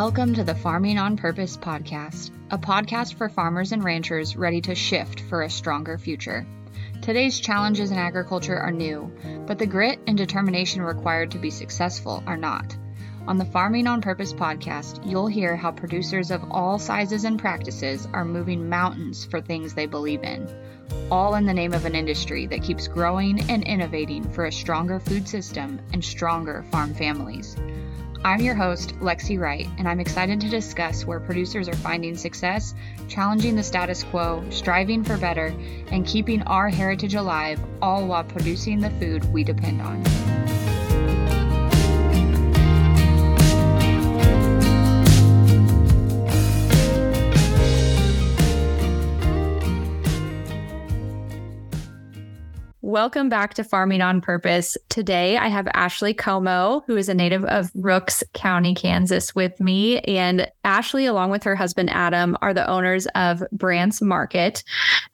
Welcome to the Farming on Purpose podcast, a podcast for farmers and ranchers ready to shift for a stronger future. Today's challenges in agriculture are new, but the grit and determination required to be successful are not. On the Farming on Purpose podcast, you'll hear how producers of all sizes and practices are moving mountains for things they believe in, all in the name of an industry that keeps growing and innovating for a stronger food system and stronger farm families. I'm your host, Lexi Wright, and I'm excited to discuss where producers are finding success, challenging the status quo, striving for better, and keeping our heritage alive, all while producing the food we depend on. Welcome back to Farming on Purpose. Today I have Ashley Comeau, who is a native of Rooks County, Kansas, with me. And Ashley, along with her husband Adam, are the owners of Brant's Market.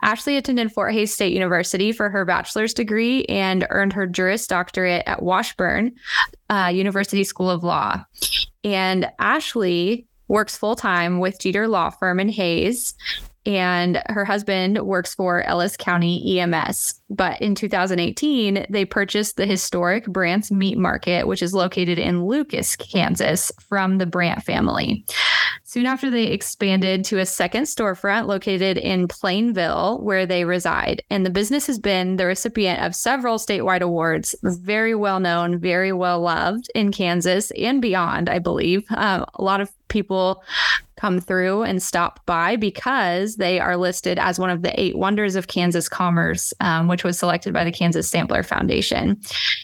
Ashley attended Fort Hays State University for her bachelor's degree and earned her Juris Doctorate at Washburn uh, University School of Law. And Ashley works full time with Jeter Law Firm in Hays and her husband works for Ellis County EMS. But in 2018, they purchased the historic Brant's Meat Market, which is located in Lucas, Kansas, from the Brant family. Soon after, they expanded to a second storefront located in Plainville, where they reside. And the business has been the recipient of several statewide awards, very well known, very well loved in Kansas and beyond, I believe. Um, a lot of people come through and stop by because they are listed as one of the eight wonders of Kansas commerce, um, which was selected by the Kansas Sampler Foundation.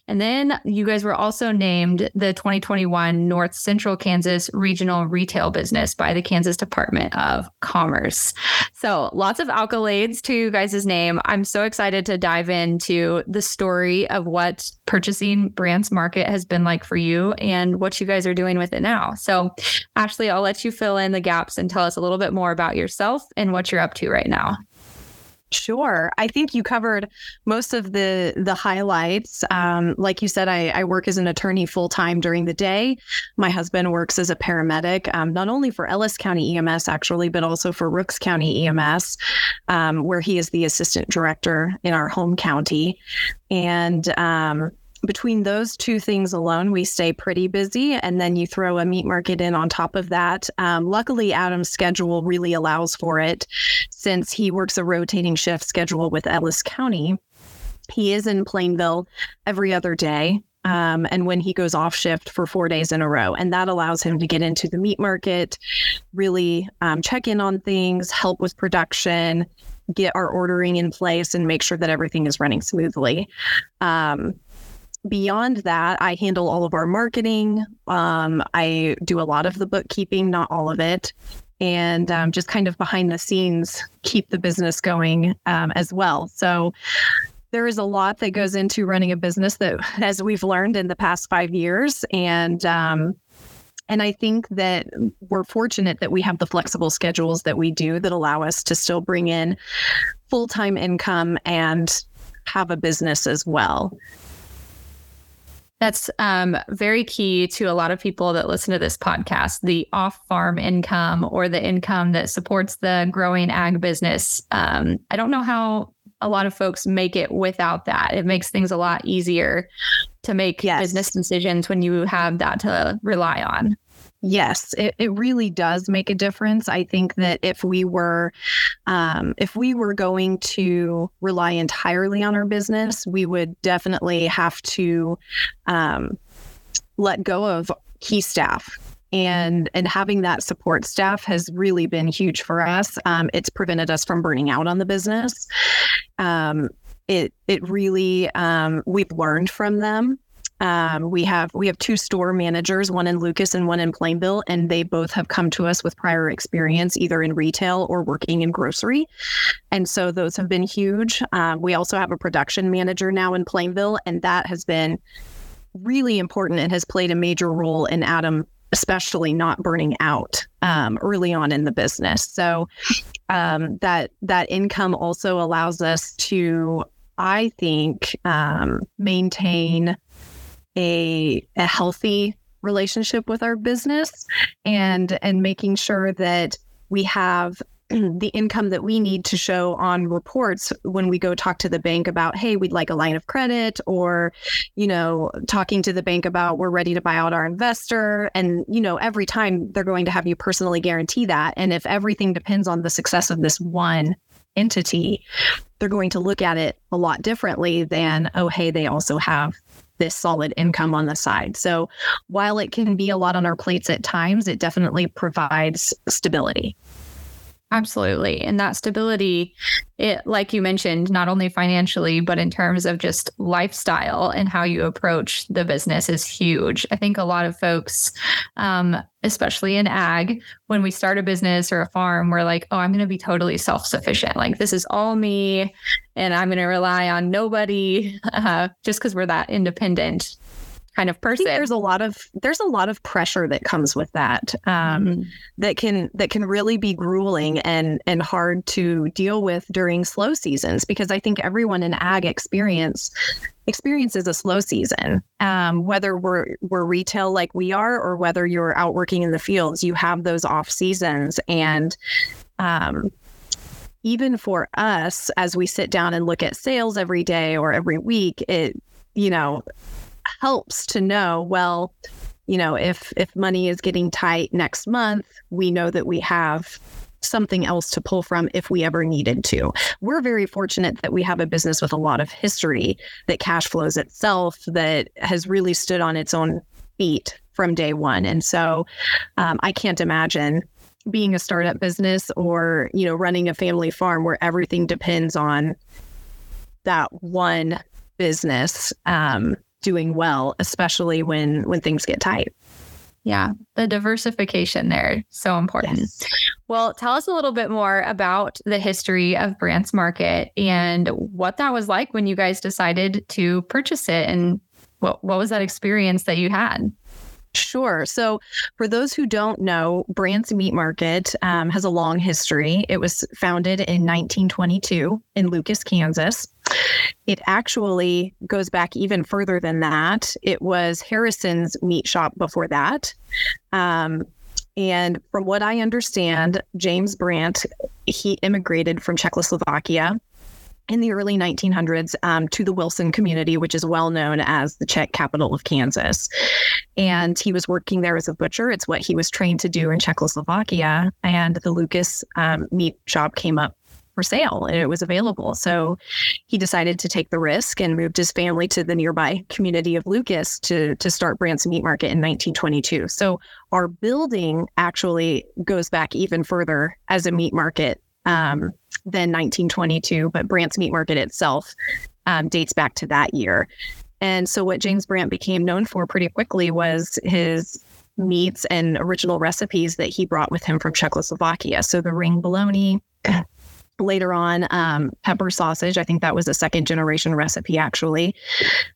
And then you guys were also named the 2021 North Central Kansas Regional Retail Business by the Kansas Department of Commerce. So lots of accolades to you guys' name. I'm so excited to dive into the story of what purchasing Brant's Market has been like for you and what you guys are doing with it now. So, Ashley, I'll let you fill in the gaps and tell us a little bit more about yourself and what you're up to right now. Sure. I think you covered most of the the highlights. Um, like you said, I, I, work as an attorney full time during the day. My husband works as a paramedic, um, not only for Ellis County EMS actually, but also for Rooks County EMS, um, where he is the assistant director in our home county. And um, between those two things alone, we stay pretty busy. And then you throw a meat market in on top of that. Um, luckily, Adam's schedule really allows for it since he works a rotating shift schedule with Ellis County. He is in Plainville every other day. Um, and when he goes off shift for four days in a row. And that allows him to get into the meat market, really um, check in on things, help with production, get our ordering in place, and make sure that everything is running smoothly. Um, beyond that, I handle all of our marketing. Um, I do a lot of the bookkeeping, not all of it. And um, just kind of behind the scenes, keep the business going um, as well. So there is a lot that goes into running a business that, as we've learned in the past five years, and um, and I think that we're fortunate that we have the flexible schedules that we do that allow us to still bring in full time income and have a business as well. That's um, very key to a lot of people that listen to this podcast the off farm income or the income that supports the growing ag business. Um, I don't know how a lot of folks make it without that. It makes things a lot easier to make yes. business decisions when you have that to rely on. Yes, it, it really does make a difference. I think that if we were um, if we were going to rely entirely on our business, we would definitely have to um, let go of key staff and and having that support staff has really been huge for us. Um, it's prevented us from burning out on the business. Um, it it really um, we've learned from them um, we have we have two store managers, one in Lucas and one in Plainville, and they both have come to us with prior experience, either in retail or working in grocery, and so those have been huge. Um, we also have a production manager now in Plainville, and that has been really important and has played a major role in Adam, especially not burning out um, early on in the business. So um, that that income also allows us to, I think, um, maintain a, a healthy relationship with our business and and making sure that we have the income that we need to show on reports when we go talk to the bank about hey we'd like a line of credit or you know talking to the bank about we're ready to buy out our investor and you know every time they're going to have you personally guarantee that and if everything depends on the success of this one entity they're going to look at it a lot differently than oh hey they also have this solid income on the side. So while it can be a lot on our plates at times, it definitely provides stability. Absolutely. And that stability, it like you mentioned, not only financially, but in terms of just lifestyle and how you approach the business is huge. I think a lot of folks, um, especially in ag, when we start a business or a farm, we're like, oh, I'm going to be totally self sufficient. Like, this is all me, and I'm going to rely on nobody uh, just because we're that independent kind of person. there's a lot of there's a lot of pressure that comes with that um, mm-hmm. that can that can really be grueling and and hard to deal with during slow seasons because I think everyone in ag experience experiences a slow season. Um, whether we're we're retail like we are or whether you're out working in the fields, you have those off seasons and. Um, even for us, as we sit down and look at sales every day or every week, it, you know, helps to know, well, you know, if if money is getting tight next month, we know that we have something else to pull from if we ever needed to. We're very fortunate that we have a business with a lot of history that cash flows itself that has really stood on its own feet from day one. And so um, I can't imagine being a startup business or, you know, running a family farm where everything depends on that one business um, doing well, especially when when things get tight. Yeah, the diversification there so important. Yes. Well, tell us a little bit more about the history of Brant's Market and what that was like when you guys decided to purchase it and what what was that experience that you had? Sure. So, for those who don't know, Brant's Meat Market um, has a long history. It was founded in 1922 in Lucas, Kansas. It actually goes back even further than that. It was Harrison's meat shop before that. Um, and from what I understand, James Brant, he immigrated from Czechoslovakia in the early 1900s um, to the Wilson community, which is well known as the Czech capital of Kansas. And he was working there as a butcher. It's what he was trained to do in Czechoslovakia. And the Lucas um, meat shop came up for sale and it was available. So he decided to take the risk and moved his family to the nearby community of Lucas to, to start Brant's Meat Market in 1922. So our building actually goes back even further as a meat market um, than 1922, but Brant's Meat Market itself um, dates back to that year. And so, what James Brant became known for pretty quickly was his meats and original recipes that he brought with him from Czechoslovakia. So, the ring bologna, later on, um, pepper sausage. I think that was a second generation recipe, actually,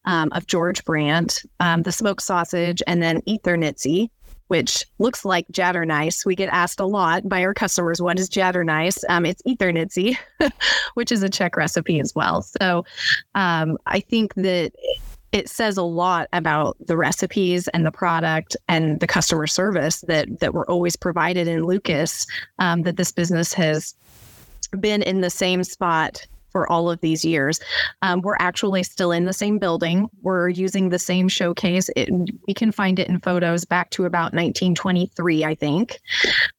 um, of George Brant, um, the smoked sausage, and then Ethernitzy, which looks like Jaternice. We get asked a lot by our customers, what is Jaternice? Um, it's Ethernitzy, which is a Czech recipe as well. So um, I think that it says a lot about the recipes and the product and the customer service that that were always provided in Lucas. Um, that this business has been in the same spot for all of these years. Um, we're actually still in the same building. We're using the same showcase. It, we can find it in photos back to about 1923, I think.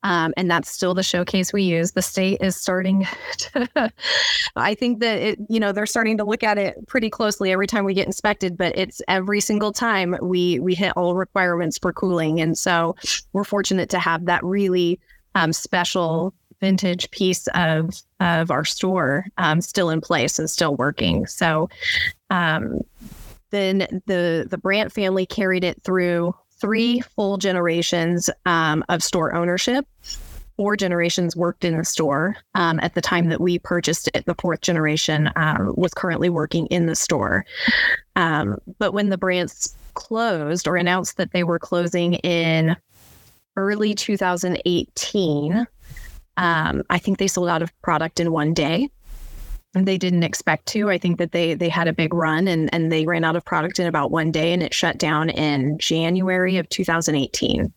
Um, and that's still the showcase we use. The state is starting to, I think that it, you know, they're starting to look at it pretty closely every time we get inspected, but it's every single time we, we hit all requirements for cooling. And so we're fortunate to have that really um, special vintage piece of of our store um, still in place and still working. So um, then the the Brant family carried it through three full generations um, of store ownership. Four generations worked in the store um, at the time that we purchased it. The fourth generation um, was currently working in the store. Um, but when the Brants closed or announced that they were closing in early 2018, um, I think they sold out of product in one day. they didn't expect to. I think that they they had a big run and and they ran out of product in about one day and it shut down in January of 2018.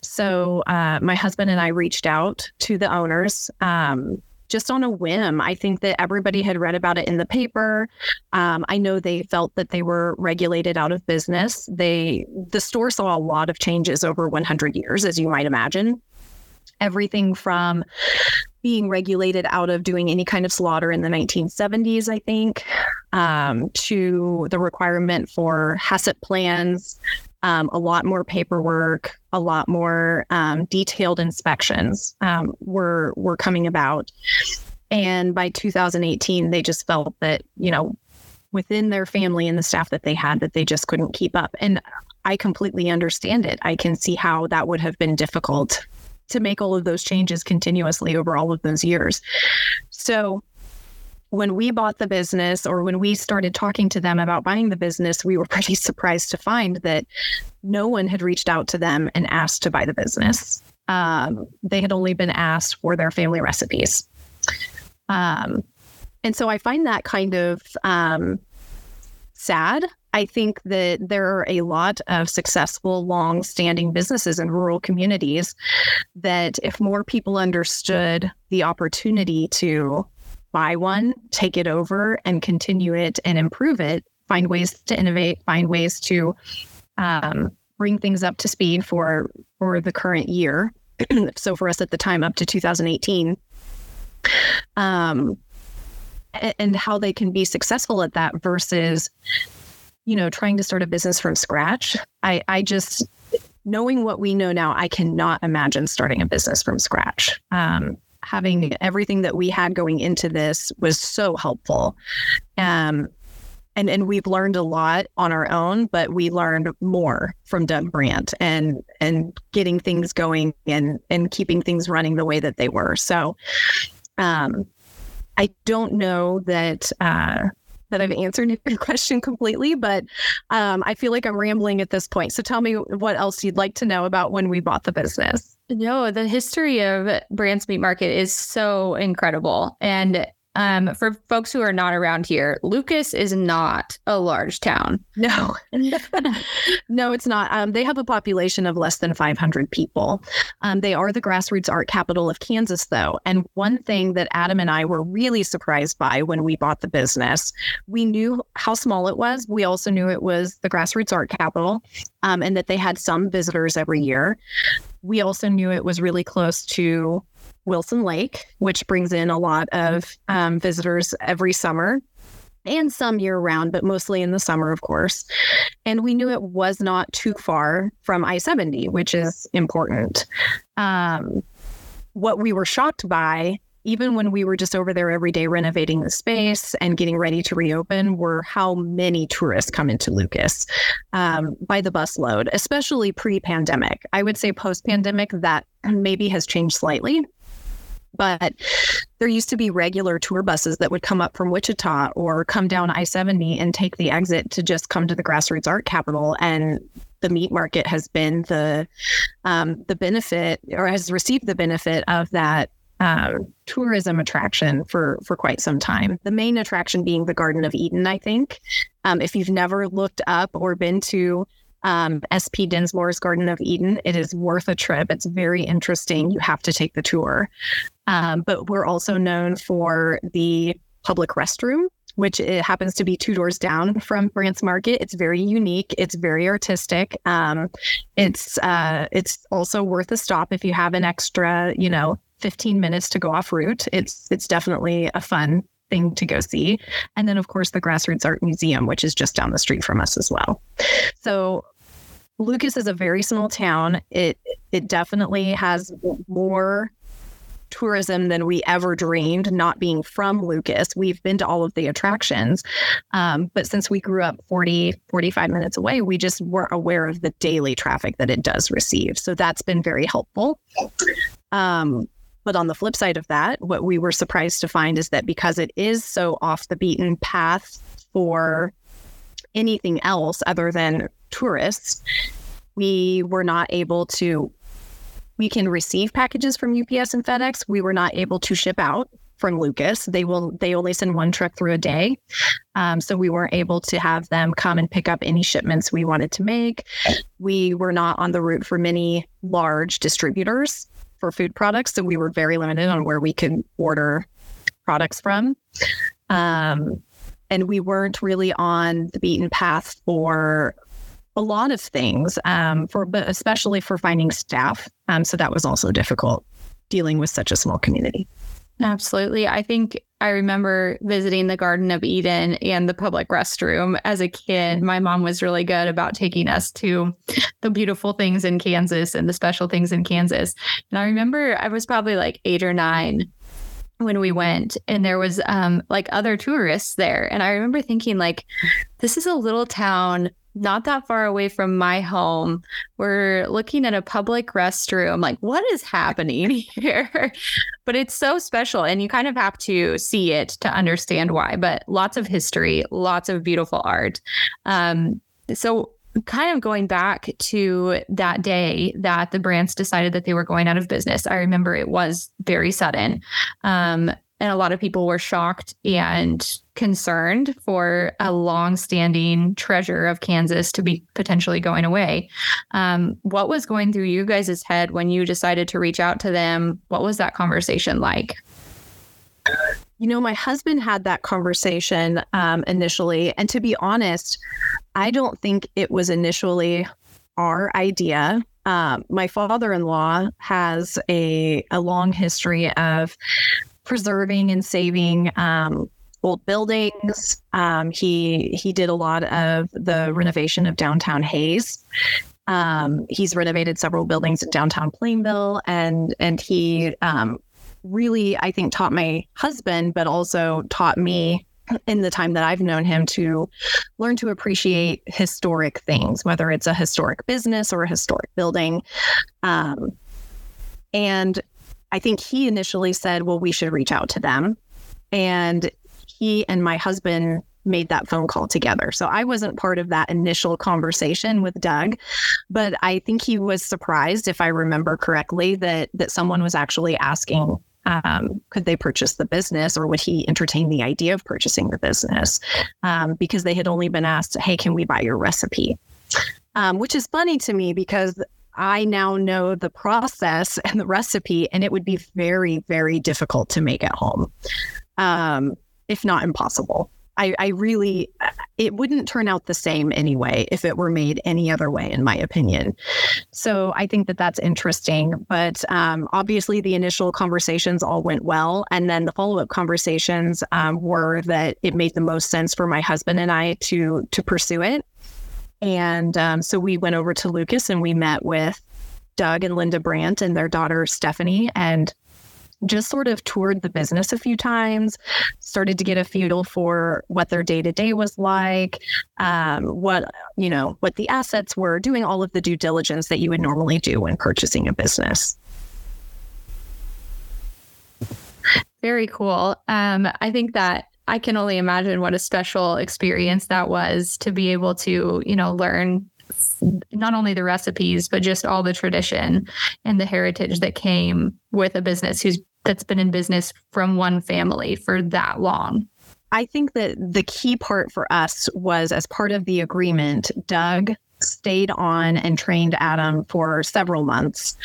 So uh, my husband and I reached out to the owners. Um, just on a whim. I think that everybody had read about it in the paper. Um, I know they felt that they were regulated out of business. They the store saw a lot of changes over 100 years, as you might imagine. Everything from being regulated out of doing any kind of slaughter in the 1970s, I think, um, to the requirement for HACCP plans, um, a lot more paperwork, a lot more um, detailed inspections um, were were coming about. And by 2018, they just felt that you know within their family and the staff that they had that they just couldn't keep up. And I completely understand it. I can see how that would have been difficult to make all of those changes continuously over all of those years. So when we bought the business or when we started talking to them about buying the business, we were pretty surprised to find that no one had reached out to them and asked to buy the business. Um, they had only been asked for their family recipes. Um, and so I find that kind of um, sad I think that there are a lot of successful, long standing businesses in rural communities that, if more people understood the opportunity to buy one, take it over, and continue it and improve it, find ways to innovate, find ways to um, bring things up to speed for for the current year. so for us at the time, up to 2018. Um, and how they can be successful at that versus you know, trying to start a business from scratch. I, I just, knowing what we know now, I cannot imagine starting a business from scratch. Um, having everything that we had going into this was so helpful. Um, and, and we've learned a lot on our own, but we learned more from Doug Brant and and getting things going and and keeping things running the way that they were. So um, I don't know that uh, that I've answered your question completely, but um, I feel like I'm rambling at this point. So tell me what else you'd like to know about when we bought the business. No, the history of Brant's Meat Market is so incredible. And um, for folks who are not around here, Lucas is not a large town. No, no, it's not. Um, they have a population of less than 500 people. Um, they are the grassroots art capital of Kansas, though. And one thing that Adam and I were really surprised by when we bought the business, we knew how small it was. We also knew it was the grassroots art capital um, and that they had some visitors every year. We also knew it was really close to Wilson Lake, which brings in a lot of um, visitors every summer and some year round, but mostly in the summer, of course. And we knew it was not too far from I 70, which is important. Um, what we were shocked by, even when we were just over there every day renovating the space and getting ready to reopen, were how many tourists come into Lucas um, by the busload, especially pre pandemic. I would say post pandemic, that maybe has changed slightly but there used to be regular tour buses that would come up from Wichita or come down I 70 and take the exit to just come to the grassroots art capital. And the meat market has been the um, the benefit or has received the benefit of that uh, tourism attraction for for quite some time. The main attraction being the Garden of Eden, I think. Um, if you've never looked up or been to um, SP Dinsmoor's Garden of Eden. It is worth a trip. It's very interesting. You have to take the tour. Um, but we're also known for the public restroom, which it happens to be two doors down from Brant's Market. It's very unique. It's very artistic. Um, it's uh, it's also worth a stop if you have an extra, you know, 15 minutes to go off route. It's it's definitely a fun thing to go see. And then, of course, the Grassroots Art Museum, which is just down the street from us as well. So, Lucas is a very small town. It it definitely has more tourism than we ever dreamed not being from lucas. We've been to all of the attractions. Um, but since we grew up 40 45 minutes away we just weren't aware of the daily traffic that it does receive. So that's been very helpful. Um, but on the flip side of that, what we were surprised to find is that because it is so off the beaten path for anything else other than tourists, we were not able to. We can receive packages from UPS and FedEx. We were not able to ship out from Lucas. They will they only send one truck through a day. Um, so we weren't able to have them come and pick up any shipments we wanted to make. We were not on the route for many large distributors for food products. So we were very limited on where we could order products from. Um, and we weren't really on the beaten path for a lot of things, um, for but especially for finding staff. Um, so that was also difficult dealing with such a small community. Absolutely. I think I remember visiting the Garden of Eden and the public restroom as a kid. My mom was really good about taking us to the beautiful things in Kansas and the special things in Kansas. And I remember I was probably like eight or nine when we went and there was um like other tourists there and i remember thinking like this is a little town not that far away from my home. We're looking at a public restroom. Like, what is happening here? but it's so special. And you kind of have to see it to understand why. But lots of history, lots of beautiful art. Um, so, kind of going back to that day that the Brants decided that they were going out of business, I remember it was very sudden. Um, and a lot of people were shocked and concerned for a long-standing treasure of Kansas to be potentially going away. Um, what was going through you guys' head when you decided to reach out to them? What was that conversation like? You know, my husband had that conversation um, initially, and to be honest, I don't think it was initially our idea. Um, my father-in-law has a a long history of preserving and saving um, old buildings. Um, he he did a lot of the renovation of downtown Hays. Um, he's renovated several buildings in downtown Plainville, and and he um, really, I think, taught my husband, but also taught me in the time that I've known him to learn to appreciate historic things, whether it's a historic business or a historic building. Um, and I think he initially said, well, we should reach out to them. And he and my husband made that phone call together. So I wasn't part of that initial conversation with Doug, but I think he was surprised, if I remember correctly, that that someone was actually asking, um, could they purchase the business, or would he entertain the idea of purchasing the business? Um, because they had only been asked, "Hey, can we buy your recipe?" Um, which is funny to me because I now know the process and the recipe, and it would be very, very difficult to make at home, um, if not impossible. I, I, really, it wouldn't turn out the same anyway if it were made any other way, in my opinion. So I think that that's interesting. But um, obviously, the initial conversations all went well. And then the follow up conversations um, were that it made the most sense for my husband and I to to pursue it. And um, so we went over to Lucas and we met with Doug and Linda Brant and their daughter Stephanie and just sort of toured the business a few times, started to get a feel for what their day to day was like, um, what you know, what the assets were, doing all of the due diligence that you would normally do when purchasing a business. Very cool. Um, I think that I can only imagine what a special experience that was to be able to, you know, learn not only the recipes but just all the tradition and the heritage that came with a business who's that's been in business from one family for that long. I think that the key part for us was as part of the agreement, Doug stayed on and trained Adam for several months,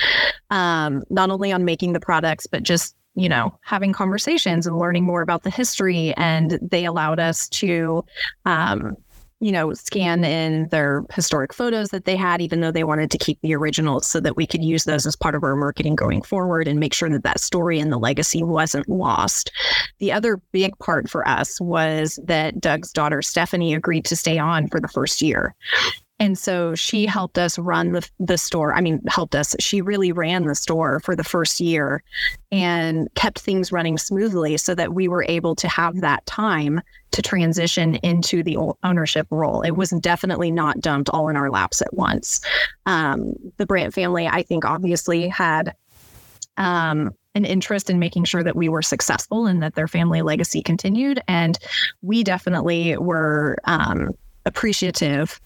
um, not only on making the products, but just you know, having conversations and learning more about the history. And they allowed us to, um, you know, scan in their historic photos that they had, even though they wanted to keep the originals so that we could use those as part of our marketing going forward and make sure that that story and the legacy wasn't lost. The other big part for us was that Doug's daughter, Stephanie, agreed to stay on for the first year. And so she helped us run the, the store. I mean, helped us. She really ran the store for the first year and kept things running smoothly so that we were able to have that time to transition into the ownership role. It was definitely not dumped all in our laps at once. Um, the Brant family, I think, obviously had um, an interest in making sure that we were successful and that their family legacy continued. And we definitely were um, appreciative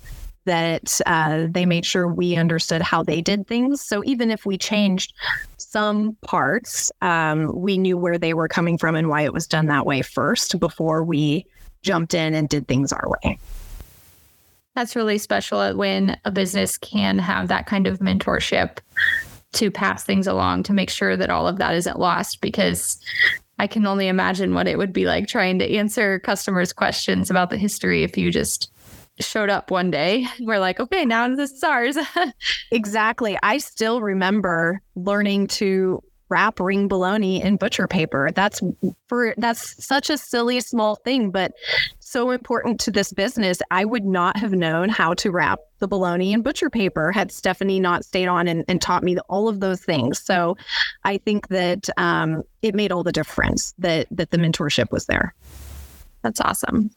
that uh, they made sure we understood how they did things. So even if we changed some parts, um, we knew where they were coming from and why it was done that way first before we jumped in and did things our way. That's really special when a business can have that kind of mentorship to pass things along to make sure that all of that isn't lost because I can only imagine what it would be like trying to answer customers' questions about the history if you just showed up one day. We're like, okay, now this is ours. exactly. I still remember learning to wrap ring bologna in butcher paper. That's for that's such a silly small thing, but so important to this business. I would not have known how to wrap the bologna in butcher paper had Stephanie not stayed on and, and taught me all of those things. So I think that um, it made all the difference that that the mentorship was there. That's awesome.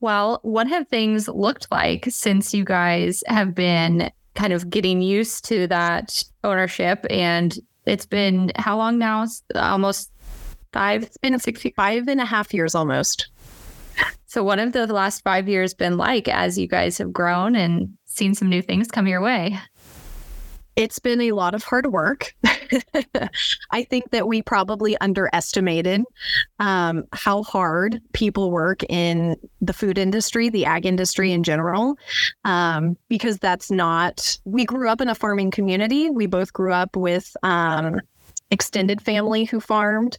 Well, what have things looked like since you guys have been kind of getting used to that ownership? And it's been how long now? Almost five? It's been 65 and a half years almost. So, what have the last five years been like as you guys have grown and seen some new things come your way? It's been a lot of hard work. I think that we probably underestimated um, how hard people work in the food industry, the ag industry in general, um, because that's not, we grew up in a farming community. We both grew up with, um, extended family who farmed.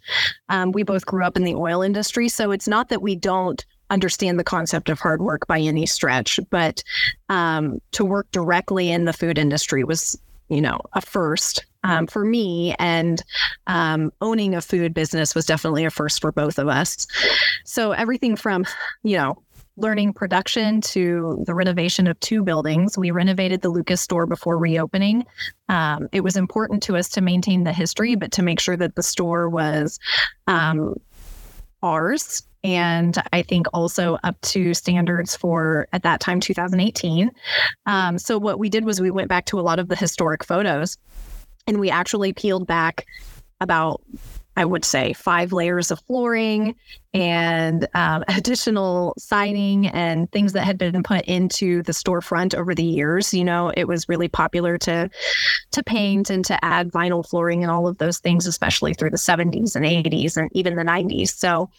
Um, we both grew up in the oil industry. So it's not that we don't understand the concept of hard work by any stretch, but um, to work directly in the food industry was you know, a first um, for me. And um, owning a food business was definitely a first for both of us. So everything from, you know, learning production to the renovation of two buildings. We renovated the Lucas store before reopening. Um, it was important to us to maintain the history, but to make sure that the store was um, ours and I think also up to standards for at that time 2018. Um, so what we did was we went back to a lot of the historic photos, and we actually peeled back about I would say five layers of flooring and um, additional siding and things that had been put into the storefront over the years. You know, it was really popular to to paint and to add vinyl flooring and all of those things, especially through the 70s and 80s and even the 90s. So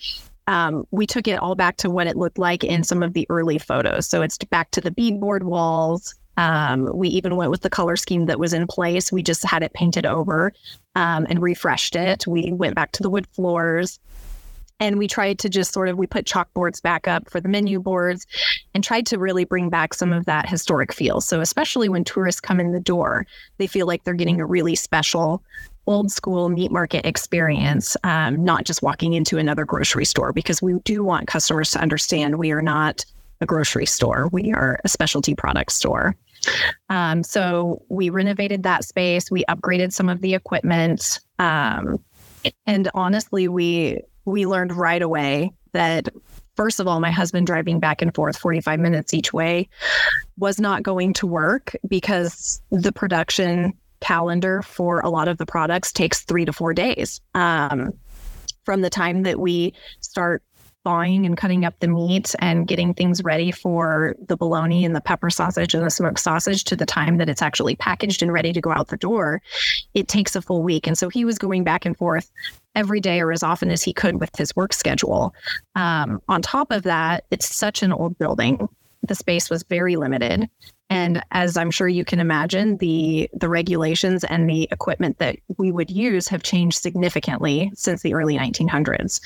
um, we took it all back to what it looked like in some of the early photos. So it's back to the beadboard walls. Um, we even went with the color scheme that was in place. We just had it painted over um, and refreshed it. We went back to the wood floors and we tried to just sort of we put chalkboards back up for the menu boards and tried to really bring back some of that historic feel so especially when tourists come in the door they feel like they're getting a really special old school meat market experience, um, not just walking into another grocery store, because we do want customers to understand we are not a grocery store, we are a specialty product store. Um, so we renovated that space, we upgraded some of the equipment, um, and honestly, we we learned right away that first of all, my husband driving back and forth 45 minutes each way was not going to work because the production calendar for a lot of the products takes three to four days. Um, from the time that we start thawing and cutting up the meat and getting things ready for the bologna and the pepper sausage and the smoked sausage to the time that it's actually packaged and ready to go out the door, it takes a full week. And so he was going back and forth every day or as often as he could with his work schedule. Um, on top of that, it's such an old building. The space was very limited. And as I'm sure you can imagine, the the regulations and the equipment that we would use have changed significantly since the early 1900s.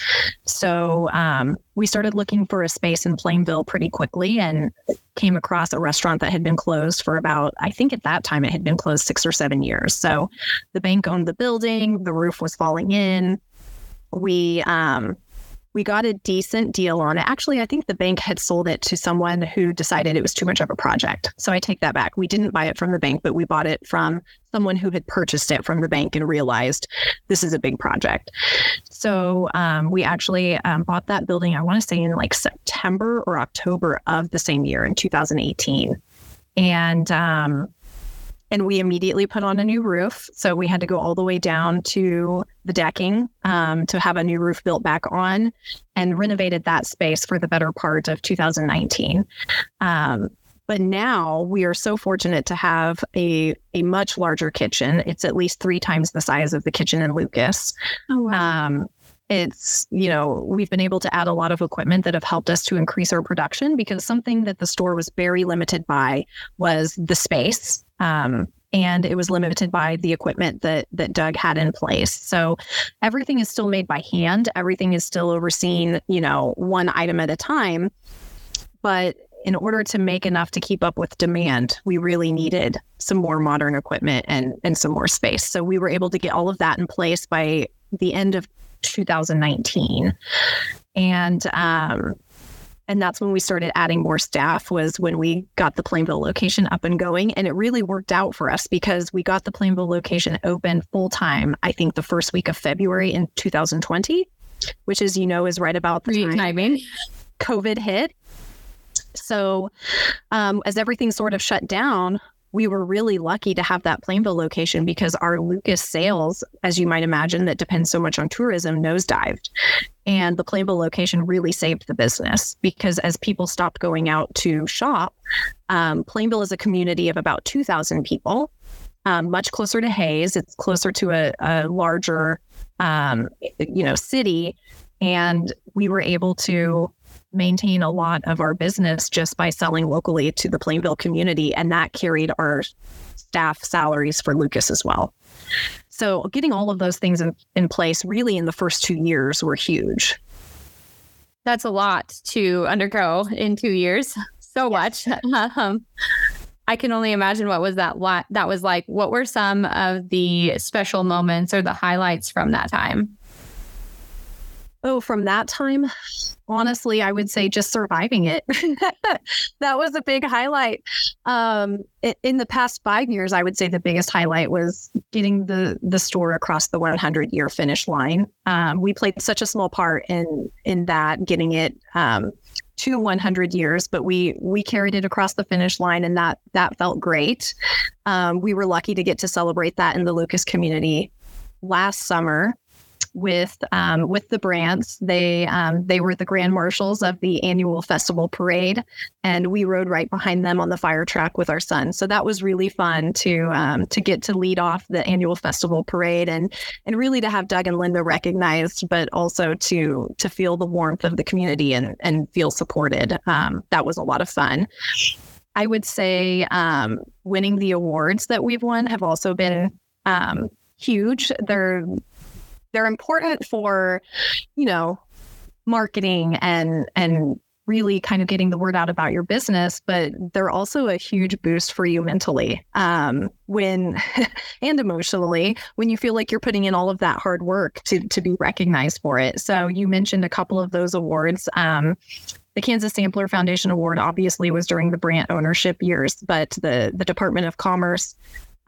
So um, we started looking for a space in Plainville pretty quickly and came across a restaurant that had been closed for about, I think at that time it had been closed six or seven years. So the bank owned the building, the roof was falling in. We um, we got a decent deal on it. Actually, I think the bank had sold it to someone who decided it was too much of a project. So I take that back. We didn't buy it from the bank, but we bought it from someone who had purchased it from the bank and realized this is a big project. So um, we actually um, bought that building, I want to say in like September or October of the same year in 2018. And um, and we immediately put on a new roof. So we had to go all the way down to the decking um, to have a new roof built back on and renovated that space for the better part of 2019. Um, but now we are so fortunate to have a a much larger kitchen. It's at least three times the size of the kitchen in Lucas. Oh, wow. Um, it's you know we've been able to add a lot of equipment that have helped us to increase our production because something that the store was very limited by was the space um, and it was limited by the equipment that that Doug had in place. So everything is still made by hand. Everything is still overseen, you know, one item at a time. But in order to make enough to keep up with demand, we really needed some more modern equipment and and some more space. So we were able to get all of that in place by the end of 2019. And um, and that's when we started adding more staff was when we got the Plainville location up and going. And it really worked out for us because we got the Plainville location open full time I think the first week of February in 2020 which as you know is right about the time timing. COVID hit. So um, as everything sort of shut down we were really lucky to have that Plainville location because our Lucas sales, as you might imagine, that depends so much on tourism, nosedived. And the Plainville location really saved the business because as people stopped going out to shop, um, Plainville is a community of about 2,000 people, um, much closer to Hays. It's closer to a, a larger, um, you know, city. And we were able to maintain a lot of our business just by selling locally to the Plainville community. And that carried our staff salaries for Lucas as well. So getting all of those things in, in place really in the first two years were huge. That's a lot to undergo in two years. So much. um, I can only imagine what was that lot that was like. What were some of the special moments or the highlights from that time? Oh, from that time, honestly, I would say just surviving it. that was a big highlight. Um, in the past five years, I would say the biggest highlight was getting the the store across the 100 year finish line. Um, we played such a small part in in that getting it um, to 100 years, but we we carried it across the finish line, and that that felt great. Um, we were lucky to get to celebrate that in the Lucas community last summer with um, with the Brants. They um, they were the grand marshals of the annual festival parade, and we rode right behind them on the fire truck with our son. So that was really fun to um, to get to lead off the annual festival parade and and really to have Doug and Linda recognized, but also to to feel the warmth of the community and and feel supported. Um, that was a lot of fun. I would say um, winning the awards that we've won have also been um, huge. They're they're important for, you know, marketing and and really kind of getting the word out about your business, but they're also a huge boost for you mentally um, when and emotionally when you feel like you're putting in all of that hard work to to be recognized for it. So you mentioned a couple of those awards. Um, the Kansas Sampler Foundation Award obviously was during the Brant ownership years, but the the Department of Commerce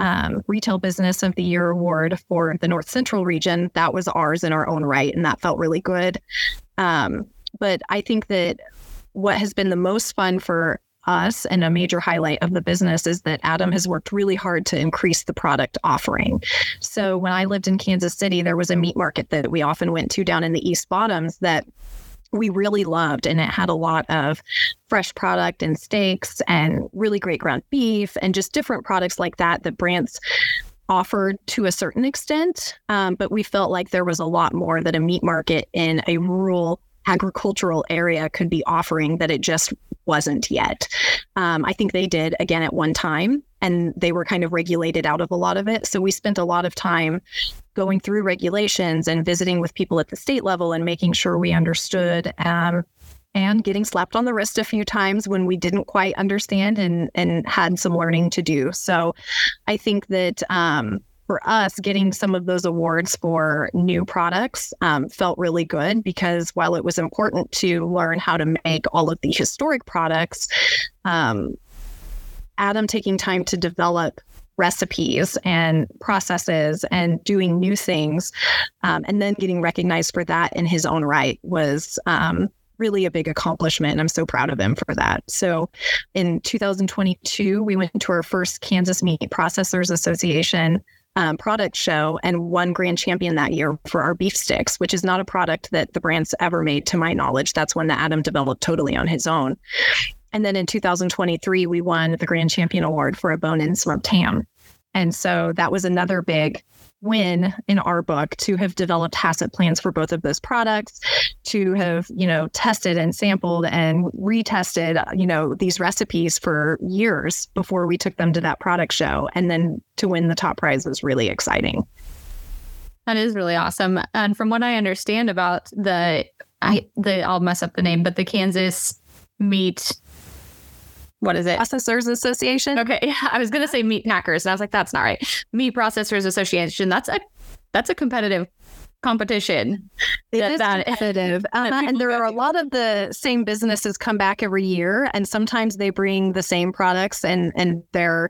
um, Retail Business of the Year award for the North Central region. That was ours in our own right, and that felt really good. Um, but I think that what has been the most fun for us and a major highlight of the business is that Adam has worked really hard to increase the product offering. So when I lived in Kansas City, there was a meat market that we often went to down in the East Bottoms that we really loved. And it had a lot of fresh product and steaks and really great ground beef and just different products like that that Brant's offered to a certain extent. Um, but we felt like there was a lot more that a meat market in a rural agricultural area could be offering that it just wasn't yet. Um, I think they did again at one time, and they were kind of regulated out of a lot of it. So we spent a lot of time going through regulations and visiting with people at the state level and making sure we understood. Um, and getting slapped on the wrist a few times when we didn't quite understand and and had some learning to do. So I think that um, for us, getting some of those awards for new products um, felt really good because while it was important to learn how to make all of the historic products, um, Adam taking time to develop recipes and processes and doing new things um, and then getting recognized for that in his own right was um, really a big accomplishment. I'm so proud of him for that. So in 2022, we went to our first Kansas Meat Processors Association um, product show and won grand champion that year for our beef sticks, which is not a product that the Brant's ever made to my knowledge. That's one that Adam developed totally on his own. And then in 2023, we won the Grand Champion Award for a bone in smoked ham. And so that was another big win in our book to have developed HACCP plans for both of those products, to have, you know, tested and sampled and retested, you know, these recipes for years before we took them to that product show. And then to win the top prize was really exciting. That is really awesome. And from what I understand about the I the I'll mess up the name, but the Kansas meat what is it? Processors Association. Okay, yeah, I was gonna say meat packers, and I was like, that's not right. Meat Processors Association. That's a that's a competitive competition. It that, is that, competitive, uh, and there are a lot of the same businesses come back every year, and sometimes they bring the same products, and and they're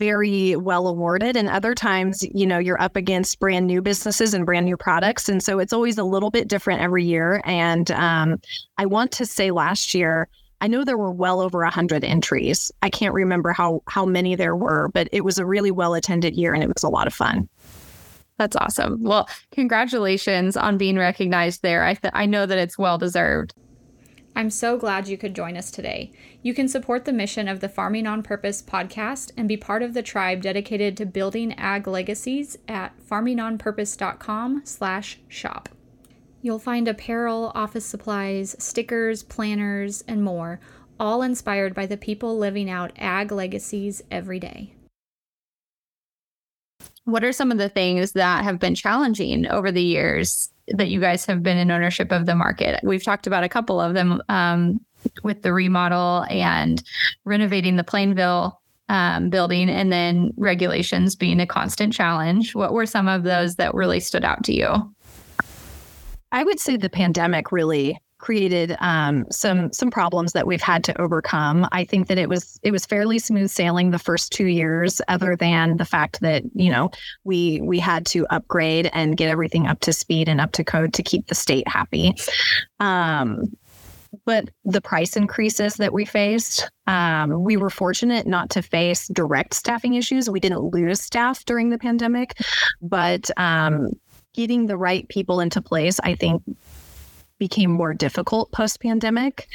very well awarded, and other times, you know, you're up against brand new businesses and brand new products, and so it's always a little bit different every year. And um, I want to say last year I know there were well over 100 entries. I can't remember how how many there were, but it was a really well attended year and it was a lot of fun. That's awesome. Well, congratulations on being recognized there. I th- I know that it's well deserved. I'm so glad you could join us today. You can support the mission of the Farming on Purpose podcast and be part of the tribe dedicated to building ag legacies at farmingonpurpose.com/shop. You'll find apparel, office supplies, stickers, planners, and more, all inspired by the people living out ag legacies every day. What are some of the things that have been challenging over the years that you guys have been in ownership of the market? We've talked about a couple of them um, with the remodel and renovating the Plainville um, building, and then regulations being a constant challenge. What were some of those that really stood out to you? I would say the pandemic really created um, some some problems that we've had to overcome. I think that it was it was fairly smooth sailing the first two years, other than the fact that you know we we had to upgrade and get everything up to speed and up to code to keep the state happy. Um, but the price increases that we faced, um, we were fortunate not to face direct staffing issues. We didn't lose staff during the pandemic, but um, getting the right people into place, I think became more difficult post pandemic,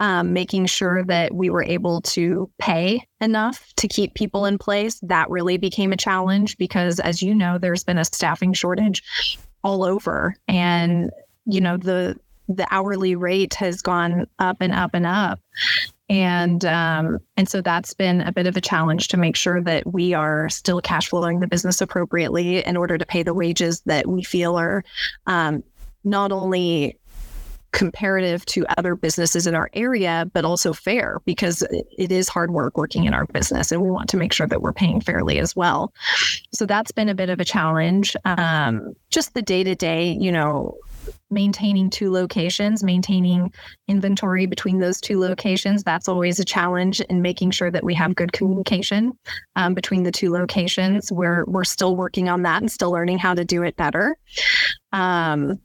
um, making sure that we were able to pay enough to keep people in place. That really became a challenge because, as you know, there's been a staffing shortage all over. And, you know, the, the hourly rate has gone up and up and up and um, and so that's been a bit of a challenge to make sure that we are still cash flowing the business appropriately in order to pay the wages that we feel are um, not only comparative to other businesses in our area, but also fair because it is hard work working in our business and we want to make sure that we're paying fairly as well. So that's been a bit of a challenge. Um, just the day to day, you know, maintaining two locations, maintaining inventory between those two locations. That's always a challenge in making sure that we have good communication um, between the two locations. We're we're still working on that and still learning how to do it better. Um,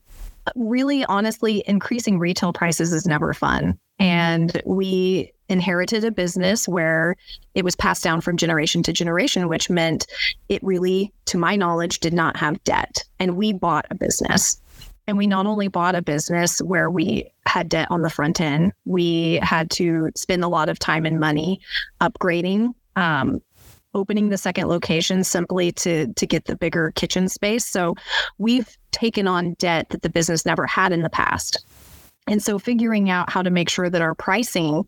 really, honestly, increasing retail prices is never fun, and we inherited a business where it was passed down from generation to generation, which meant it really, to my knowledge, did not have debt. And we bought a business. And we not only bought a business where we had debt on the front end, we had to spend a lot of time and money upgrading, um, opening the second location simply to to get the bigger kitchen space. So we've taken on debt that the business never had in the past. And so figuring out how to make sure that our pricing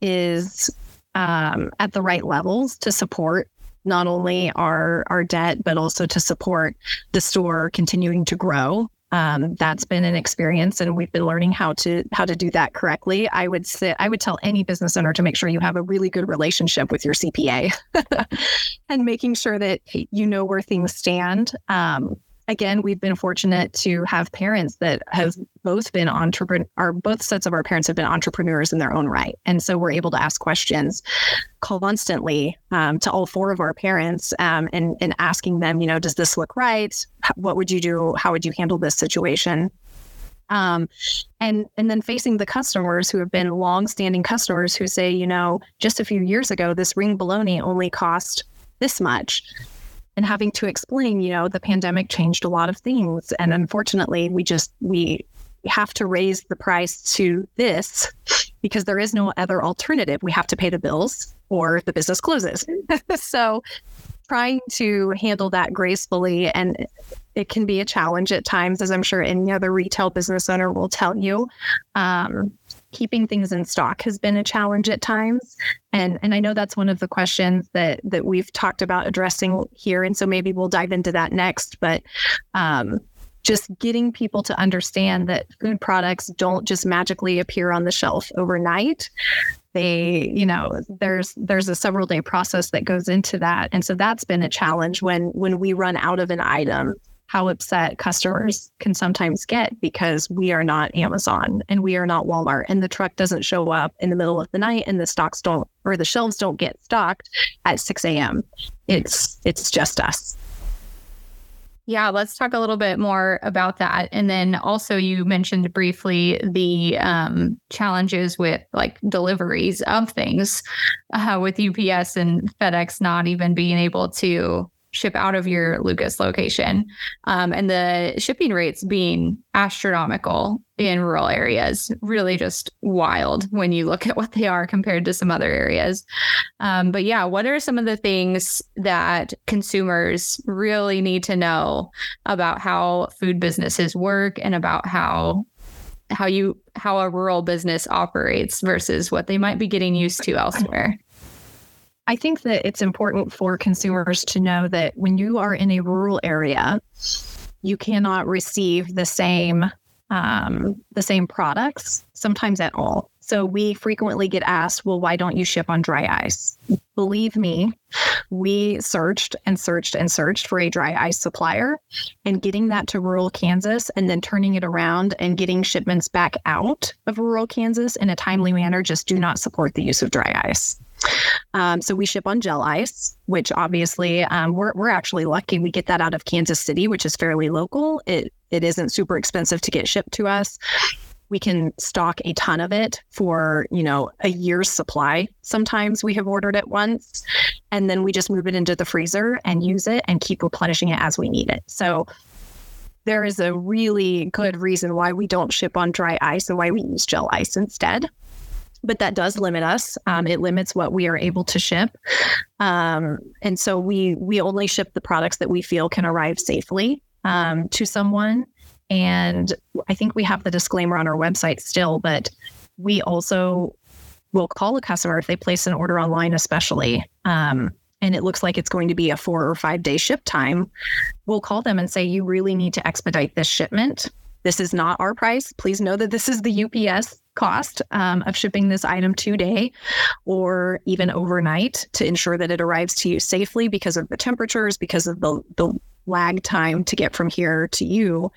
is um, at the right levels to support not only our our debt but also to support the store continuing to grow um, that's been an experience and we've been learning how to how to do that correctly. I would say i would tell any business owner to make sure you have a really good relationship with your cpa and making sure that you know where things stand. Um, again, we've been fortunate to have parents that have both been entrepreneur, or both sets of our parents have been entrepreneurs in their own right, and so we're able to ask questions constantly um, to all four of our parents um, and and asking them, you know, does this look right? What would you do? How would you handle this situation? Um, and and then facing the customers who have been long-standing customers who say, you know, just a few years ago, this ring bologna only cost this much and having to explain, you know, the pandemic changed a lot of things. And unfortunately, we just, we, have to raise the price to this because there is no other alternative. We have to pay the bills or the business closes. so trying to handle that gracefully and it can be a challenge at times, as I'm sure any other retail business owner will tell you. Um, keeping things in stock has been a challenge at times. And and I know that's one of the questions that that we've talked about addressing here and so maybe we'll dive into that next but um, just getting people to understand that food products don't just magically appear on the shelf overnight. They you know there's there's a several day process that goes into that. And so that's been a challenge when when we run out of an item how upset customers can sometimes get because we are not Amazon and we are not Walmart and the truck doesn't show up in the middle of the night and the stocks don't or the shelves don't get stocked at 6 a.m. It's it's just us. Yeah, let's talk a little bit more about that. And then also, you mentioned briefly the um, challenges with like deliveries of things uh, with UPS and FedEx not even being able to ship out of your Lucas location. Um, and the shipping rates being astronomical in rural areas, really just wild when you look at what they are compared to some other areas. Um, but yeah, what are some of the things that consumers really need to know about how food businesses work and about how how you how a rural business operates versus what they might be getting used to elsewhere? I think that it's important for consumers to know that when you are in a rural area, you cannot receive the same um, the same products sometimes at all. So we frequently get asked, well, why don't you ship on dry ice? Believe me, we searched and searched and searched for a dry ice supplier and getting that to rural Kansas and then turning it around and getting shipments back out of rural Kansas in a timely manner just do not support the use of dry ice. Um, so we ship on gel ice, which obviously um, we're we're actually lucky. We get that out of Kansas City, which is fairly local. It it isn't super expensive to get shipped to us. We can stock a ton of it for you know a year's supply. Sometimes we have ordered it once, and then we just move it into the freezer and use it and keep replenishing it as we need it. So there is a really good reason why we don't ship on dry ice and why we use gel ice instead but that does limit us. Um, it limits what we are able to ship, um, and so we we only ship the products that we feel can arrive safely um, to someone. And I think we have the disclaimer on our website still, but we also will call a customer if they place an order online, especially. Um, and it looks like it's going to be a four or five day ship time, we'll call them and say, You really need to expedite this shipment. This is not our price. Please know that this is the UPS cost um, of shipping this item today or even overnight to ensure that it arrives to you safely because of the temperatures, because of the, the lag time to get from here to you,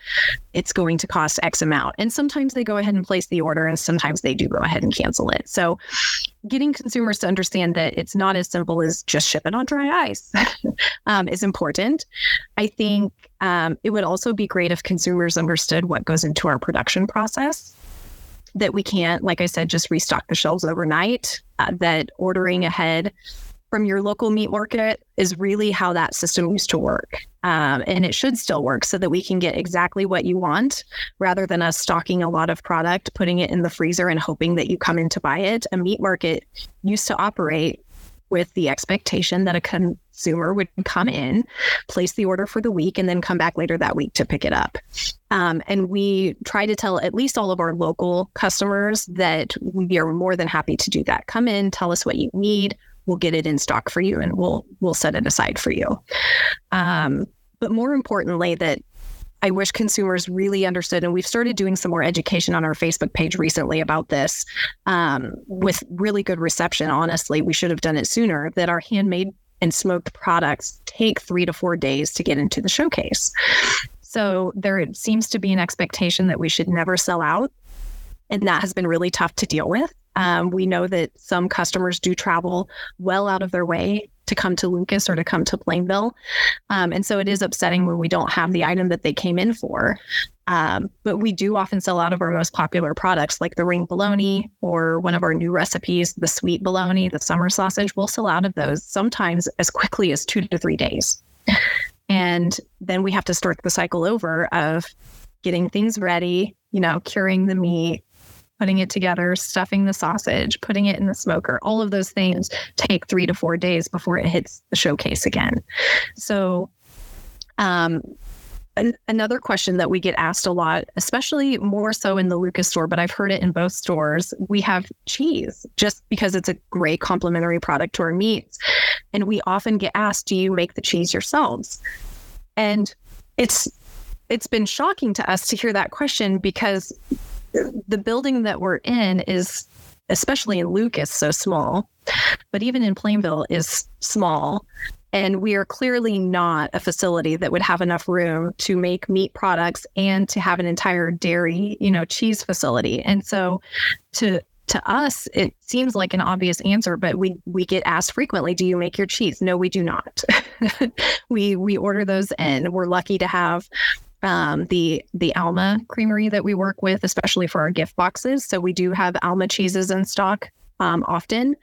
it's going to cost X amount. And sometimes they go ahead and place the order, and sometimes they do go ahead and cancel it. So, getting consumers to understand that it's not as simple as just ship it on dry ice um, is important. I think um, it would also be great if consumers understood what goes into our production process that we can't, like I said, just restock the shelves overnight, uh, that ordering ahead from your local meat market is really how that system used to work. Um, and it should still work so that we can get exactly what you want rather than us stocking a lot of product, putting it in the freezer and hoping that you come in to buy it. A meat market used to operate with the expectation that a consumer would come in, place the order for the week, and then come back later that week to pick it up. Um, and we try to tell at least all of our local customers that we are more than happy to do that. Come in, tell us what you need. We'll get it in stock for you, and we'll we'll set it aside for you. Um, but more importantly, that I wish consumers really understood, and we've started doing some more education on our Facebook page recently about this um, with really good reception. Honestly, we should have done it sooner. That our handmade and smoked products take three to four days to get into the showcase. So there seems to be an expectation that we should never sell out. And that has been really tough to deal with. Um, we know that some customers do travel well out of their way to come to Lucas or to come to Plainville. Um, and so it is upsetting when we don't have the item that they came in for. Um, but we do often sell out of our most popular products like the ring bologna or one of our new recipes, the sweet bologna, the summer sausage. We'll sell out of those sometimes as quickly as two to three days. And then we have to start the cycle over of getting things ready, you know, curing the meat, putting it together, stuffing the sausage, putting it in the smoker, all of those things take three to four days before it hits the showcase again. So, um, an- another question that we get asked a lot, especially more so in the Lucas store, but I've heard it in both stores. We have cheese just because it's a great complementary product to our meats. And we often get asked, do you make the cheese yourselves? And it's it's been shocking to us to hear that question because the building that we're in is especially in Lucas so small, but even in Plainville is small. And we are clearly not a facility that would have enough room to make meat products and to have an entire dairy, you know, cheese facility. And so to to us it seems like an obvious answer but we we get asked frequently do you make your cheese no we do not we we order those in we're lucky to have um, the the Alma creamery that we work with, especially for our gift boxes. So we do have Alma cheeses in stock um, often.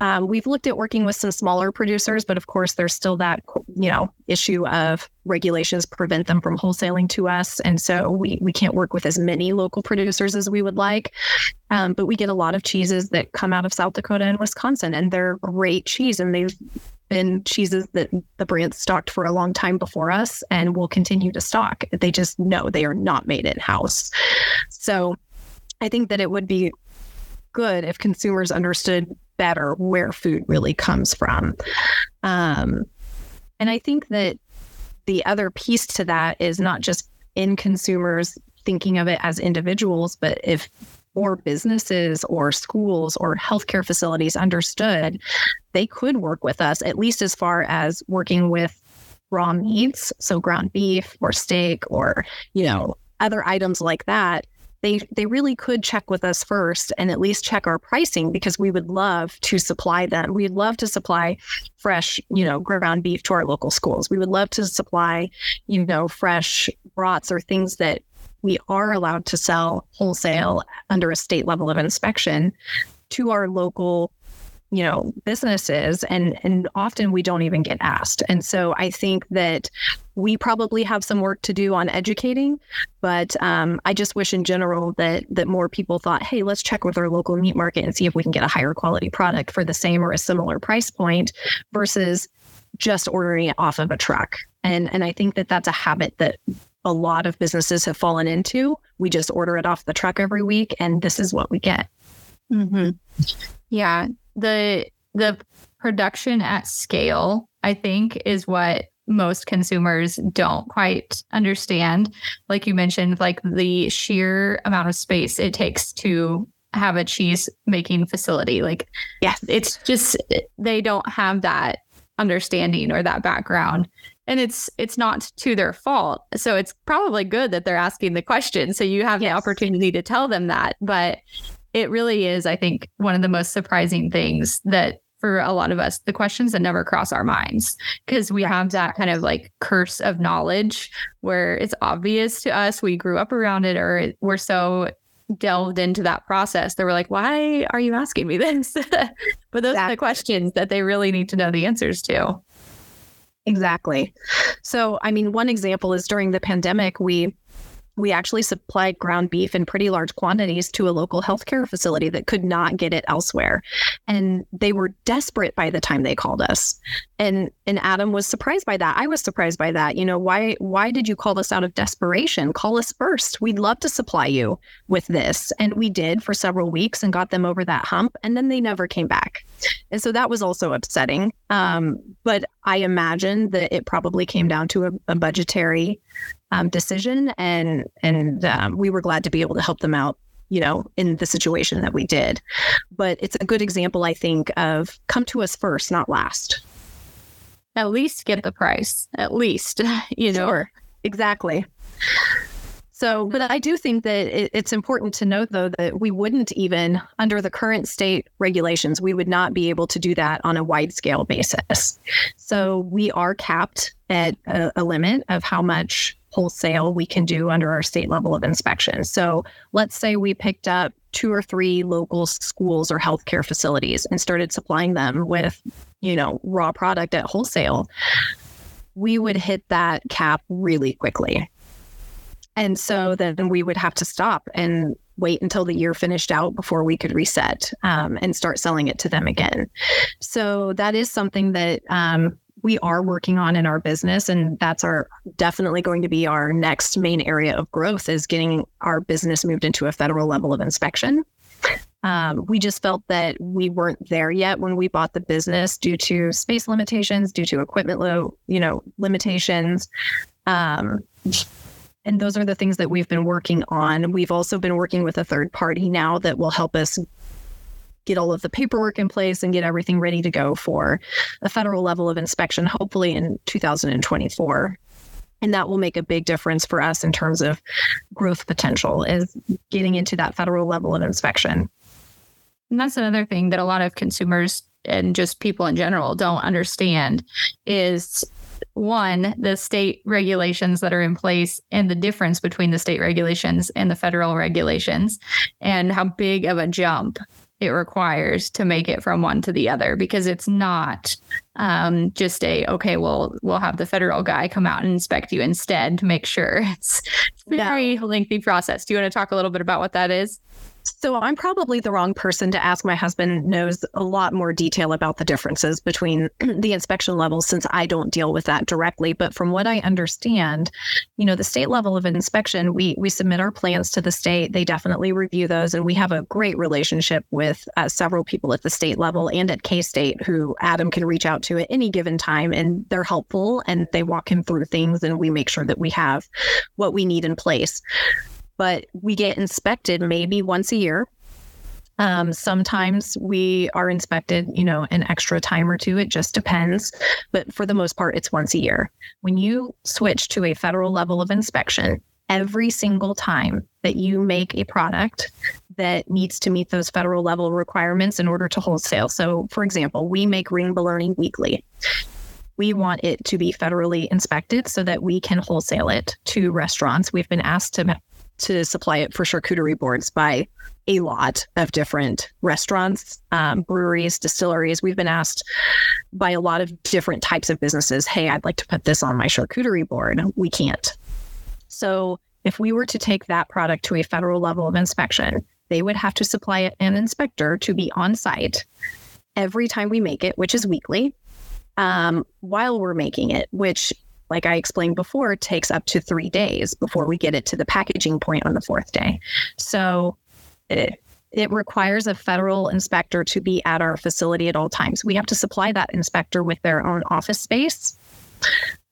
Um, we've looked at working with some smaller producers, but of course, there's still that you know issue of regulations prevent them from wholesaling to us, and so we we can't work with as many local producers as we would like. Um, but we get a lot of cheeses that come out of South Dakota and Wisconsin, and they're great cheese, and they've been cheeses that the brand stocked for a long time before us and will continue to stock. They just know they are not made in house. So I think that it would be good if consumers understood better where food really comes from. Um, and I think that the other piece to that is not just in consumers thinking of it as individuals, but if or businesses or schools or healthcare facilities understood, they could work with us, at least as far as working with raw meats, so ground beef or steak or, you know, other items like that. They, they really could check with us first and at least check our pricing because we would love to supply them. We'd love to supply fresh, you know, ground beef to our local schools. We would love to supply, you know, fresh brats or things that we are allowed to sell wholesale under a state level of inspection to our local you know businesses and and often we don't even get asked and so i think that we probably have some work to do on educating but um, i just wish in general that that more people thought hey let's check with our local meat market and see if we can get a higher quality product for the same or a similar price point versus just ordering it off of a truck and and i think that that's a habit that a lot of businesses have fallen into. We just order it off the truck every week, and this is what we get. Mm-hmm. Yeah, the the production at scale, I think, is what most consumers don't quite understand. Like you mentioned, like the sheer amount of space it takes to have a cheese making facility. Like, yes, it's just they don't have that understanding or that background and it's it's not to their fault so it's probably good that they're asking the question so you have yes. the opportunity to tell them that but it really is i think one of the most surprising things that for a lot of us the questions that never cross our minds because we have that kind of like curse of knowledge where it's obvious to us we grew up around it or we're so delved into that process they were like why are you asking me this but those exactly. are the questions that they really need to know the answers to Exactly. So, I mean, one example is during the pandemic, we we actually supplied ground beef in pretty large quantities to a local healthcare facility that could not get it elsewhere. And they were desperate by the time they called us. And and Adam was surprised by that. I was surprised by that. You know, why why did you call us out of desperation? Call us first. We'd love to supply you with this. And we did for several weeks and got them over that hump. And then they never came back. And so that was also upsetting. Um, but I imagine that it probably came down to a, a budgetary um, decision, and and um, we were glad to be able to help them out. You know, in the situation that we did, but it's a good example, I think, of come to us first, not last. At least get the price. At least, you know. Sure. Exactly. So, but I do think that it, it's important to note, though, that we wouldn't even, under the current state regulations, we would not be able to do that on a wide scale basis. So, we are capped at a, a limit of how much wholesale we can do under our state level of inspection. So let's say we picked up two or three local schools or healthcare facilities and started supplying them with, you know, raw product at wholesale. We would hit that cap really quickly. And so then we would have to stop and wait until the year finished out before we could reset um, and start selling it to them again. So that is something that um, we are working on in our business, and that's our definitely going to be our next main area of growth is getting our business moved into a federal level of inspection. Um, we just felt that we weren't there yet when we bought the business due to space limitations, due to equipment low, you know, limitations. Um, and those are the things that we've been working on. We've also been working with a third party now that will help us get all of the paperwork in place and get everything ready to go for a federal level of inspection, hopefully in 2024 and that will make a big difference for us in terms of growth potential is getting into that federal level of inspection. And that's another thing that a lot of consumers and just people in general don't understand is one, the state regulations that are in place and the difference between the state regulations and the federal regulations, and how big of a jump it requires to make it from one to the other because it's not um, just a okay well we'll have the federal guy come out and inspect you instead to make sure it's, very no. lengthy process do you want to talk a little bit about what that is so I'm probably the wrong person to ask. My husband knows a lot more detail about the differences between the inspection levels since I don't deal with that directly. But from what I understand, you know, the state level of inspection, we we submit our plans to the state. They definitely review those, and we have a great relationship with uh, several people at the state level and at K State who Adam can reach out to at any given time, and they're helpful and they walk him through things, and we make sure that we have what we need in place but we get inspected maybe once a year. Um, sometimes we are inspected, you know, an extra time or two. It just depends. But for the most part, it's once a year. When you switch to a federal level of inspection, every single time that you make a product that needs to meet those federal level requirements in order to wholesale. So, for example, we make ring bologna weekly. We want it to be federally inspected so that we can wholesale it to restaurants. We've been asked to to supply it for charcuterie boards by a lot of different restaurants, um, breweries, distilleries. We've been asked by a lot of different types of businesses, hey, I'd like to put this on my charcuterie board. We can't. So if we were to take that product to a federal level of inspection, they would have to supply an inspector to be on site every time we make it, which is weekly, um, while we're making it, which like I explained before, takes up to three days before we get it to the packaging point on the fourth day. So it, it requires a federal inspector to be at our facility at all times. We have to supply that inspector with their own office space.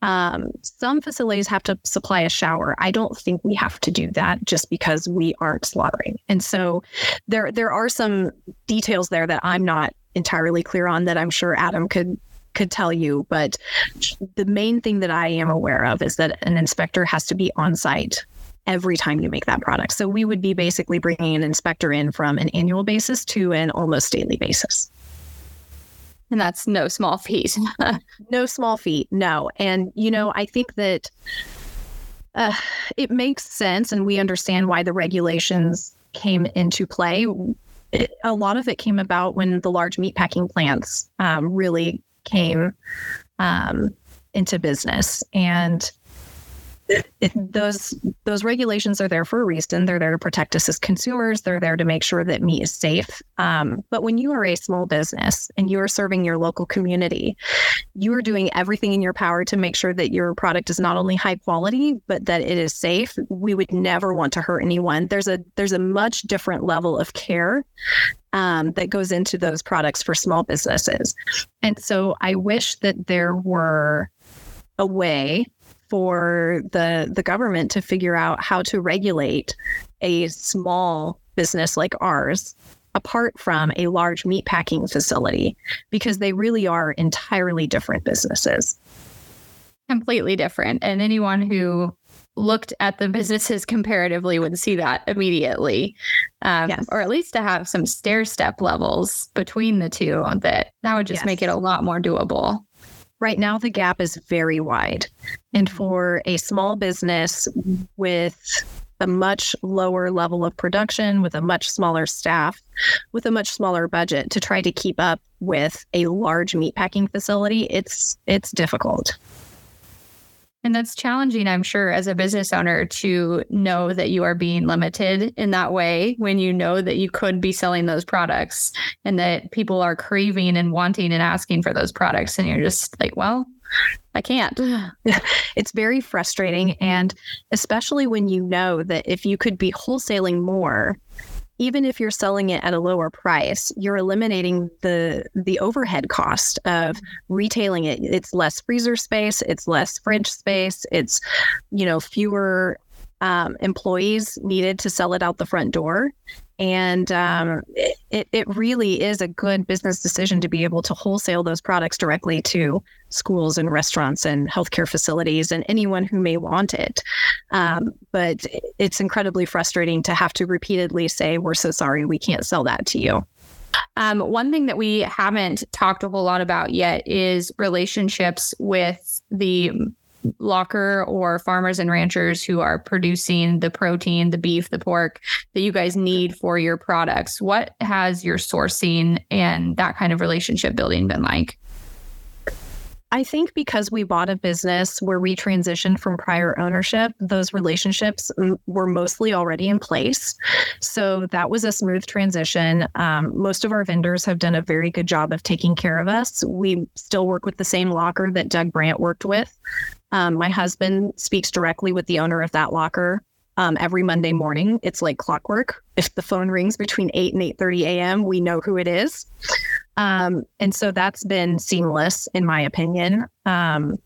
Um, some facilities have to supply a shower. I don't think we have to do that just because we aren't slaughtering. And so there there are some details there that I'm not entirely clear on that I'm sure Adam could could tell you, but the main thing that I am aware of is that an inspector has to be on site every time you make that product. So we would be basically bringing an inspector in from an annual basis to an almost daily basis. And that's no small feat. no small feat, no. And, you know, I think that uh, it makes sense and we understand why the regulations came into play. It, a lot of it came about when the large meatpacking plants um, really came um, into business. And it, those those regulations are there for a reason. They're there to protect us as consumers. They're there to make sure that meat is safe. Um, but when you are a small business and you are serving your local community, you are doing everything in your power to make sure that your product is not only high quality but that it is safe. We would never want to hurt anyone. There's a there's a much different level of care um, that goes into those products for small businesses. And so I wish that there were a way for the the government to figure out how to regulate a small business like ours apart from a large meat packing facility because they really are entirely different businesses completely different and anyone who looked at the businesses comparatively would see that immediately um, yes. or at least to have some stair step levels between the two that that would just yes. make it a lot more doable Right now, the gap is very wide. And mm-hmm. for a small business with a much lower level of production, with a much smaller staff, with a much smaller budget to try to keep up with a large meatpacking facility, it's it's difficult. And that's challenging, I'm sure, as a business owner to know that you are being limited in that way when you know that you could be selling those products and that people are craving and wanting and asking for those products. And you're just like, well, I can't. it's very frustrating. And especially when you know that if you could be wholesaling more, even if you're selling it at a lower price, you're eliminating the the overhead cost of retailing it. It's less freezer space, it's less fridge space, it's you know fewer um, employees needed to sell it out the front door. And um, it, it really is a good business decision to be able to wholesale those products directly to schools and restaurants and healthcare facilities and anyone who may want it. Um, but it's incredibly frustrating to have to repeatedly say, We're so sorry, we can't sell that to you. Um, one thing that we haven't talked a whole lot about yet is relationships with the locker or farmers and ranchers who are producing the protein, the beef, the pork that you guys need for your products. What has your sourcing and that kind of relationship building been like? I think because we bought a business where we transitioned from prior ownership, those relationships were mostly already in place. So that was a smooth transition. Um, most of our vendors have done a very good job of taking care of us. We still work with the same locker that Doug Brant worked with. Um, my husband speaks directly with the owner of that locker um, every Monday morning. It's like clockwork. If the phone rings between 8 and 8.30 a.m., we know who it is. Um, and so that's been seamless, in my opinion. Um,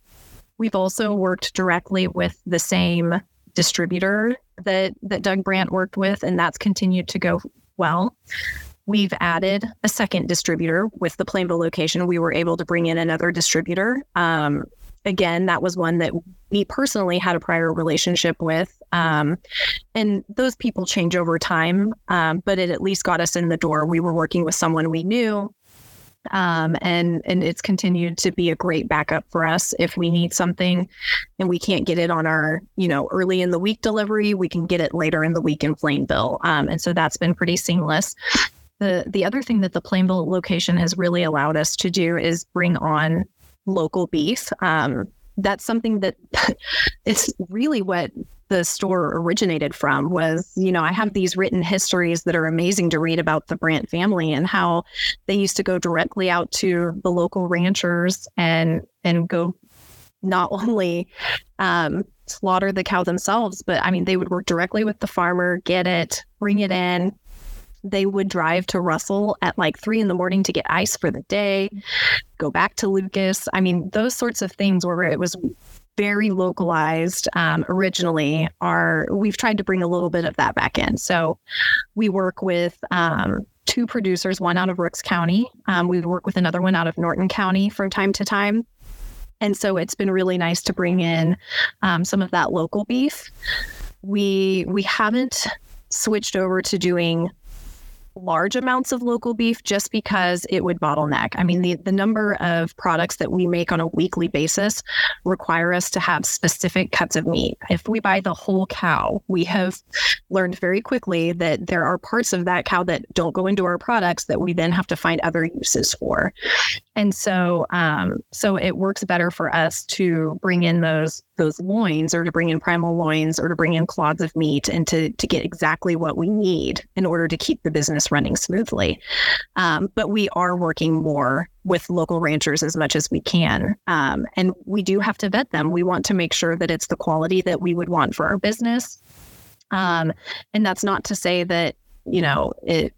we've also worked directly with the same distributor that that Doug Brant worked with, and that's continued to go well. We've added a second distributor with the Plainville location. We were able to bring in another distributor. Um, again, that was one that we personally had a prior relationship with. Um, and those people change over time, um, but it at least got us in the door. We were working with someone we knew um, and and it's continued to be a great backup for us if we need something and we can't get it on our you know early in the week delivery we can get it later in the week in plainville um, and so that's been pretty seamless. The the other thing that the plainville location has really allowed us to do is bring on local beef. Um, that's something that it's really what the store originated from was, you know, I have these written histories that are amazing to read about the Brant family and how they used to go directly out to the local ranchers and and go not only um, slaughter the cow themselves, but I mean, they would work directly with the farmer, get it, bring it in. They would drive to Russell at like three in the morning to get ice for the day, go back to Lucas. I mean, those sorts of things where it was very localized um, originally are we've tried to bring a little bit of that back in. So we work with um, two producers one out of rooks county. Um, we work with another one out of norton county from time to time. And so it's been really nice to bring in um, some of that local beef. We we haven't switched over to doing large amounts of local beef just because it would bottleneck. I mean, the, the number of products that we make on a weekly basis require us to have specific cuts of meat. If we buy the whole cow, we have learned very quickly that there are parts of that cow that don't go into our products that we then have to find other uses for. And so, um, so it works better for us to bring in those those loins, or to bring in primal loins, or to bring in clods of meat, and to to get exactly what we need in order to keep the business running smoothly. Um, but we are working more with local ranchers as much as we can, um, and we do have to vet them. We want to make sure that it's the quality that we would want for our business. Um, and that's not to say that you know it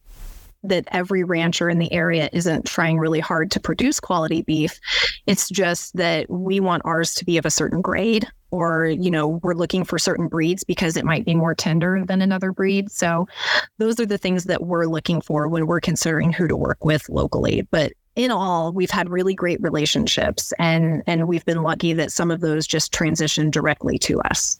that every rancher in the area isn't trying really hard to produce quality beef. It's just that we want ours to be of a certain grade or you know we're looking for certain breeds because it might be more tender than another breed. So those are the things that we're looking for when we're considering who to work with locally. But in all we've had really great relationships and and we've been lucky that some of those just transitioned directly to us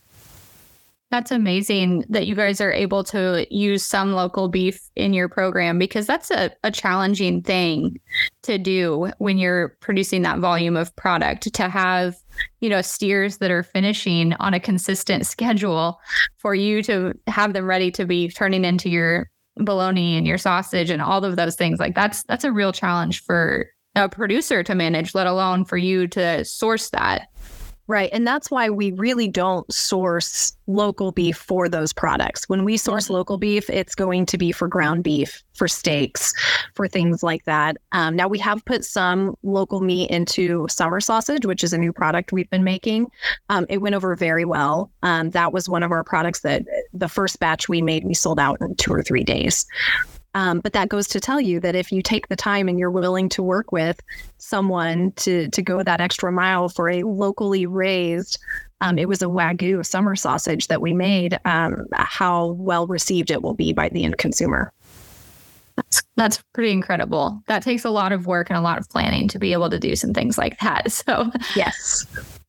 that's amazing that you guys are able to use some local beef in your program because that's a, a challenging thing to do when you're producing that volume of product to have, you know, steers that are finishing on a consistent schedule for you to have them ready to be turning into your bologna and your sausage and all of those things. Like that's that's a real challenge for a producer to manage, let alone for you to source that. Right. And that's why we really don't source local beef for those products. When we source mm-hmm. local beef, it's going to be for ground beef, for steaks, for things like that. Um, now, we have put some local meat into summer sausage, which is a new product we've been making. Um, it went over very well. Um, that was one of our products that the first batch we made, we sold out in two or three days. Um, but that goes to tell you that if you take the time and you're willing to work with someone to to go that extra mile for a locally raised, um, it was a wagyu summer sausage that we made. Um, how well received it will be by the end consumer. That's, that's pretty incredible. That takes a lot of work and a lot of planning to be able to do some things like that. So yes,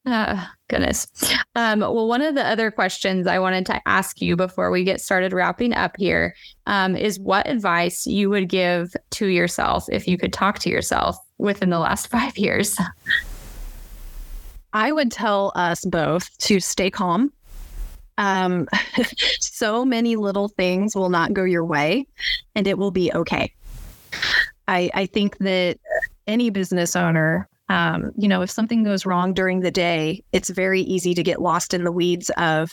Oh, goodness. Um, well, one of the other questions I wanted to ask you before we get started wrapping up here um, is what advice you would give to yourself if you could talk to yourself within the last five years? I would tell us both to stay calm. Um, so many little things will not go your way, and it will be okay. I, I think that any business owner um, you know, if something goes wrong during the day, it's very easy to get lost in the weeds of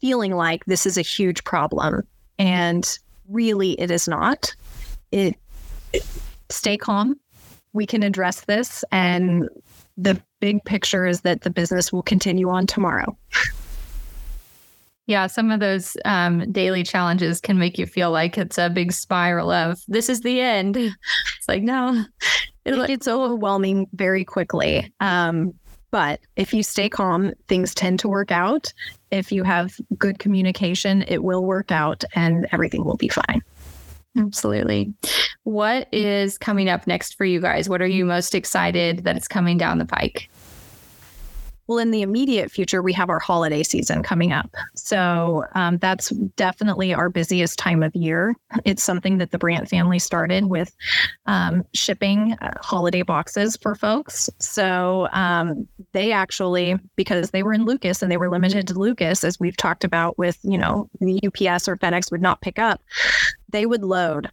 feeling like this is a huge problem. And really, it is not. It, it stay calm. We can address this. And the big picture is that the business will continue on tomorrow. Yeah, some of those um, daily challenges can make you feel like it's a big spiral of this is the end. It's like, no, it gets overwhelming very quickly. Um, but if you stay calm, things tend to work out. If you have good communication, it will work out and everything will be fine. Absolutely. What is coming up next for you guys? What are you most excited that it's coming down the pike? Well, in the immediate future, we have our holiday season coming up. So um, that's definitely our busiest time of year. It's something that the Brant family started with um, shipping uh, holiday boxes for folks. So um, they actually, because they were in Lucas and they were limited to Lucas, as we've talked about with, you know, the UPS or FedEx would not pick up, they would load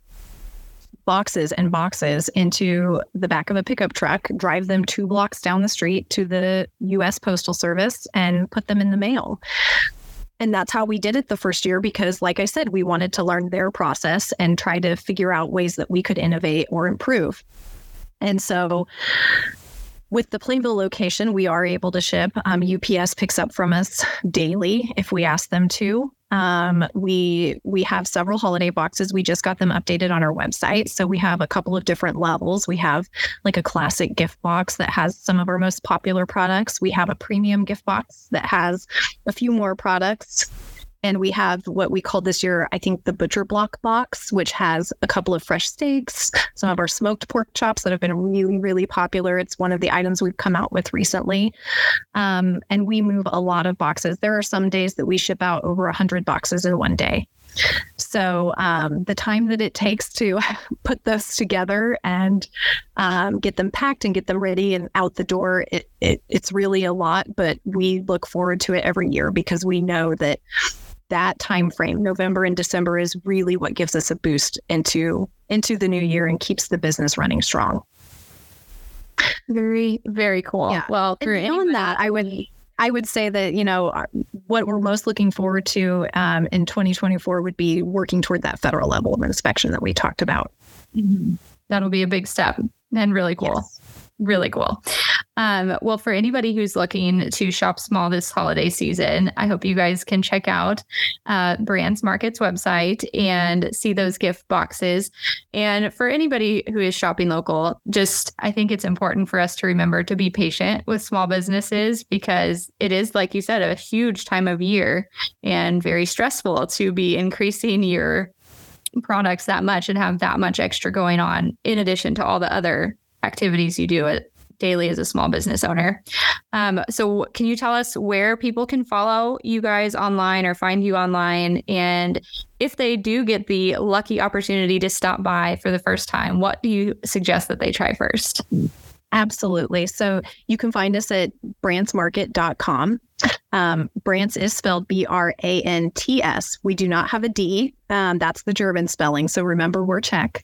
boxes and boxes into the back of a pickup truck, drive them two blocks down the street to the US Postal Service, and put them in the mail. And that's how we did it the first year because, like I said, we wanted to learn their process and try to figure out ways that we could innovate or improve. And so, with the Plainville location, we are able to ship. Um, UPS picks up from us daily if we ask them to. Um, we we have several holiday boxes. We just got them updated on our website, so we have a couple of different levels. We have like a classic gift box that has some of our most popular products. We have a premium gift box that has a few more products. And we have what we call this year, I think, the Butcher Block box, which has a couple of fresh steaks, some of our smoked pork chops that have been really, really popular. It's one of the items we've come out with recently. Um, and we move a lot of boxes. There are some days that we ship out over 100 boxes in one day. So um, the time that it takes to put those together and um, get them packed and get them ready and out the door, it, it, it's really a lot. But we look forward to it every year because we know that that time frame november and december is really what gives us a boost into into the new year and keeps the business running strong very very cool yeah. well beyond that i would I would say that you know uh, what we're most looking forward to um, in 2024 would be working toward that federal level of inspection that we talked about. Mm-hmm. That'll be a big step and really cool. Yes really cool. Um, well, for anybody who's looking to shop small this holiday season, I hope you guys can check out uh, Brant's Market's website and see those gift boxes. And for anybody who is shopping local, just I think it's important for us to remember to be patient with small businesses because it is, like you said, a huge time of year and very stressful to be increasing your products that much and have that much extra going on in addition to all the other activities you do daily as a small business owner. Um, so, can you tell us where people can follow you guys online or find you online? And if they do get the lucky opportunity to stop by for the first time, what do you suggest that they try first? Absolutely. So you can find us at brantsmarket.com Um, Brant's is spelled B R A N T S. We do not have a D. Um, that's the German spelling. So remember, we're Czech.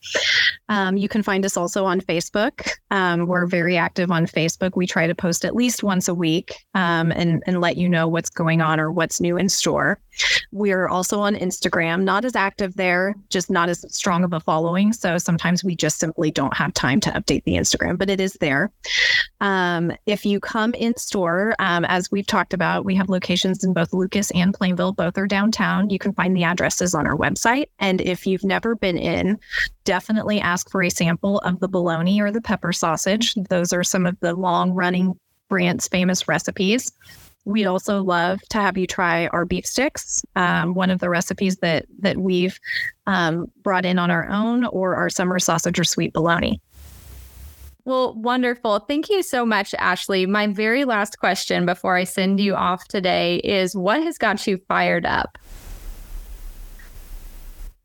Um, you can find us also on Facebook. Um, we're very active on Facebook. We try to post at least once a week um, and, and let you know what's going on or what's new in store. We're also on Instagram, not as active there, just not as strong of a following. So sometimes we just simply don't have time to update the Instagram, but it is there. Um, if you come in store, as we've talked about, we have locations in both Lucas and Plainville. Both are downtown. You can find the addresses on our website. And if you've never been in, definitely ask for a sample of the bologna or the pepper sausage. Those are some of the long running Brant's famous recipes. We'd also love to have you try our beef sticks, um, one of the recipes that that we've um, brought in on our own, or our summer sausage or sweet bologna. Well, wonderful. Thank you so much, Ashley. My very last question before I send you off today is what has got you fired up?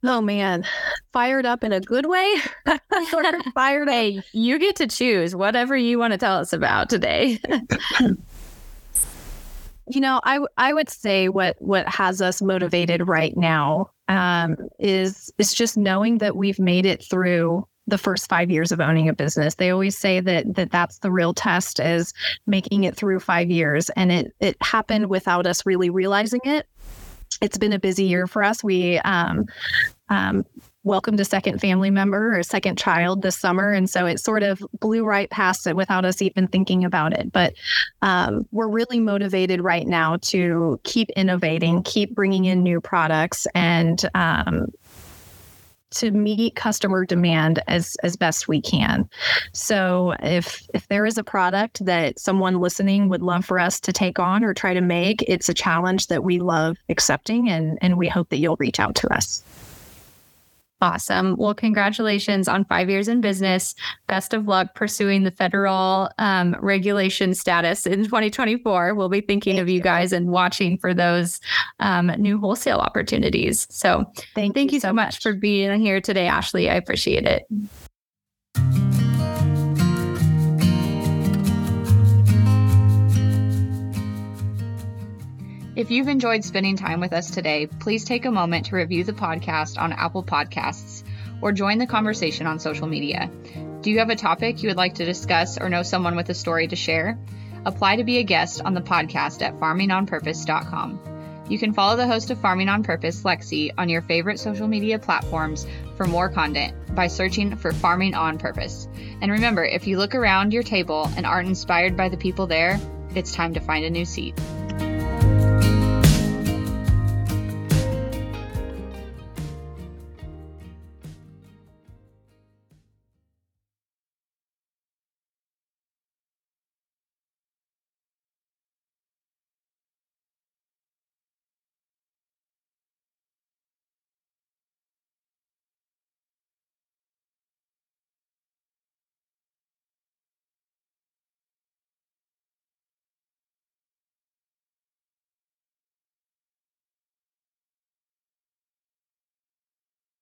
Oh man, fired up in a good way fired Hey, you get to choose whatever you want to tell us about today. you know, I I would say what what has us motivated right now um, is is just knowing that we've made it through the first five years of owning a business. They always say that that that's the real test is making it through five years, and it it happened without us really realizing it. It's been a busy year for us. We um, um, welcomed a second family member or a second child this summer, and so it sort of blew right past it without us even thinking about it. But um, we're really motivated right now to keep innovating, keep bringing in new products, and um, to meet customer demand as as best we can. So if if there is a product that someone listening would love for us to take on or try to make, it's a challenge that we love accepting and and we hope that you'll reach out to us. Awesome. Well, congratulations on five years in business. Best of luck pursuing the federal um, regulation status in 2024. We'll be thinking thank of you, you guys and watching for those um, new wholesale opportunities. So, thank, thank you, you so much. much for being here today, Ashley. I appreciate it. If you've enjoyed spending time with us today, please take a moment to review the podcast on Apple Podcasts or join the conversation on social media. Do you have a topic you would like to discuss or know someone with a story to share? Apply to be a guest on the podcast at farmingonpurpose.com. You can follow the host of Farming on Purpose, Lexi, on your favorite social media platforms for more content by searching for Farming on Purpose. And remember, if you look around your table and aren't inspired by the people there, it's time to find a new seat.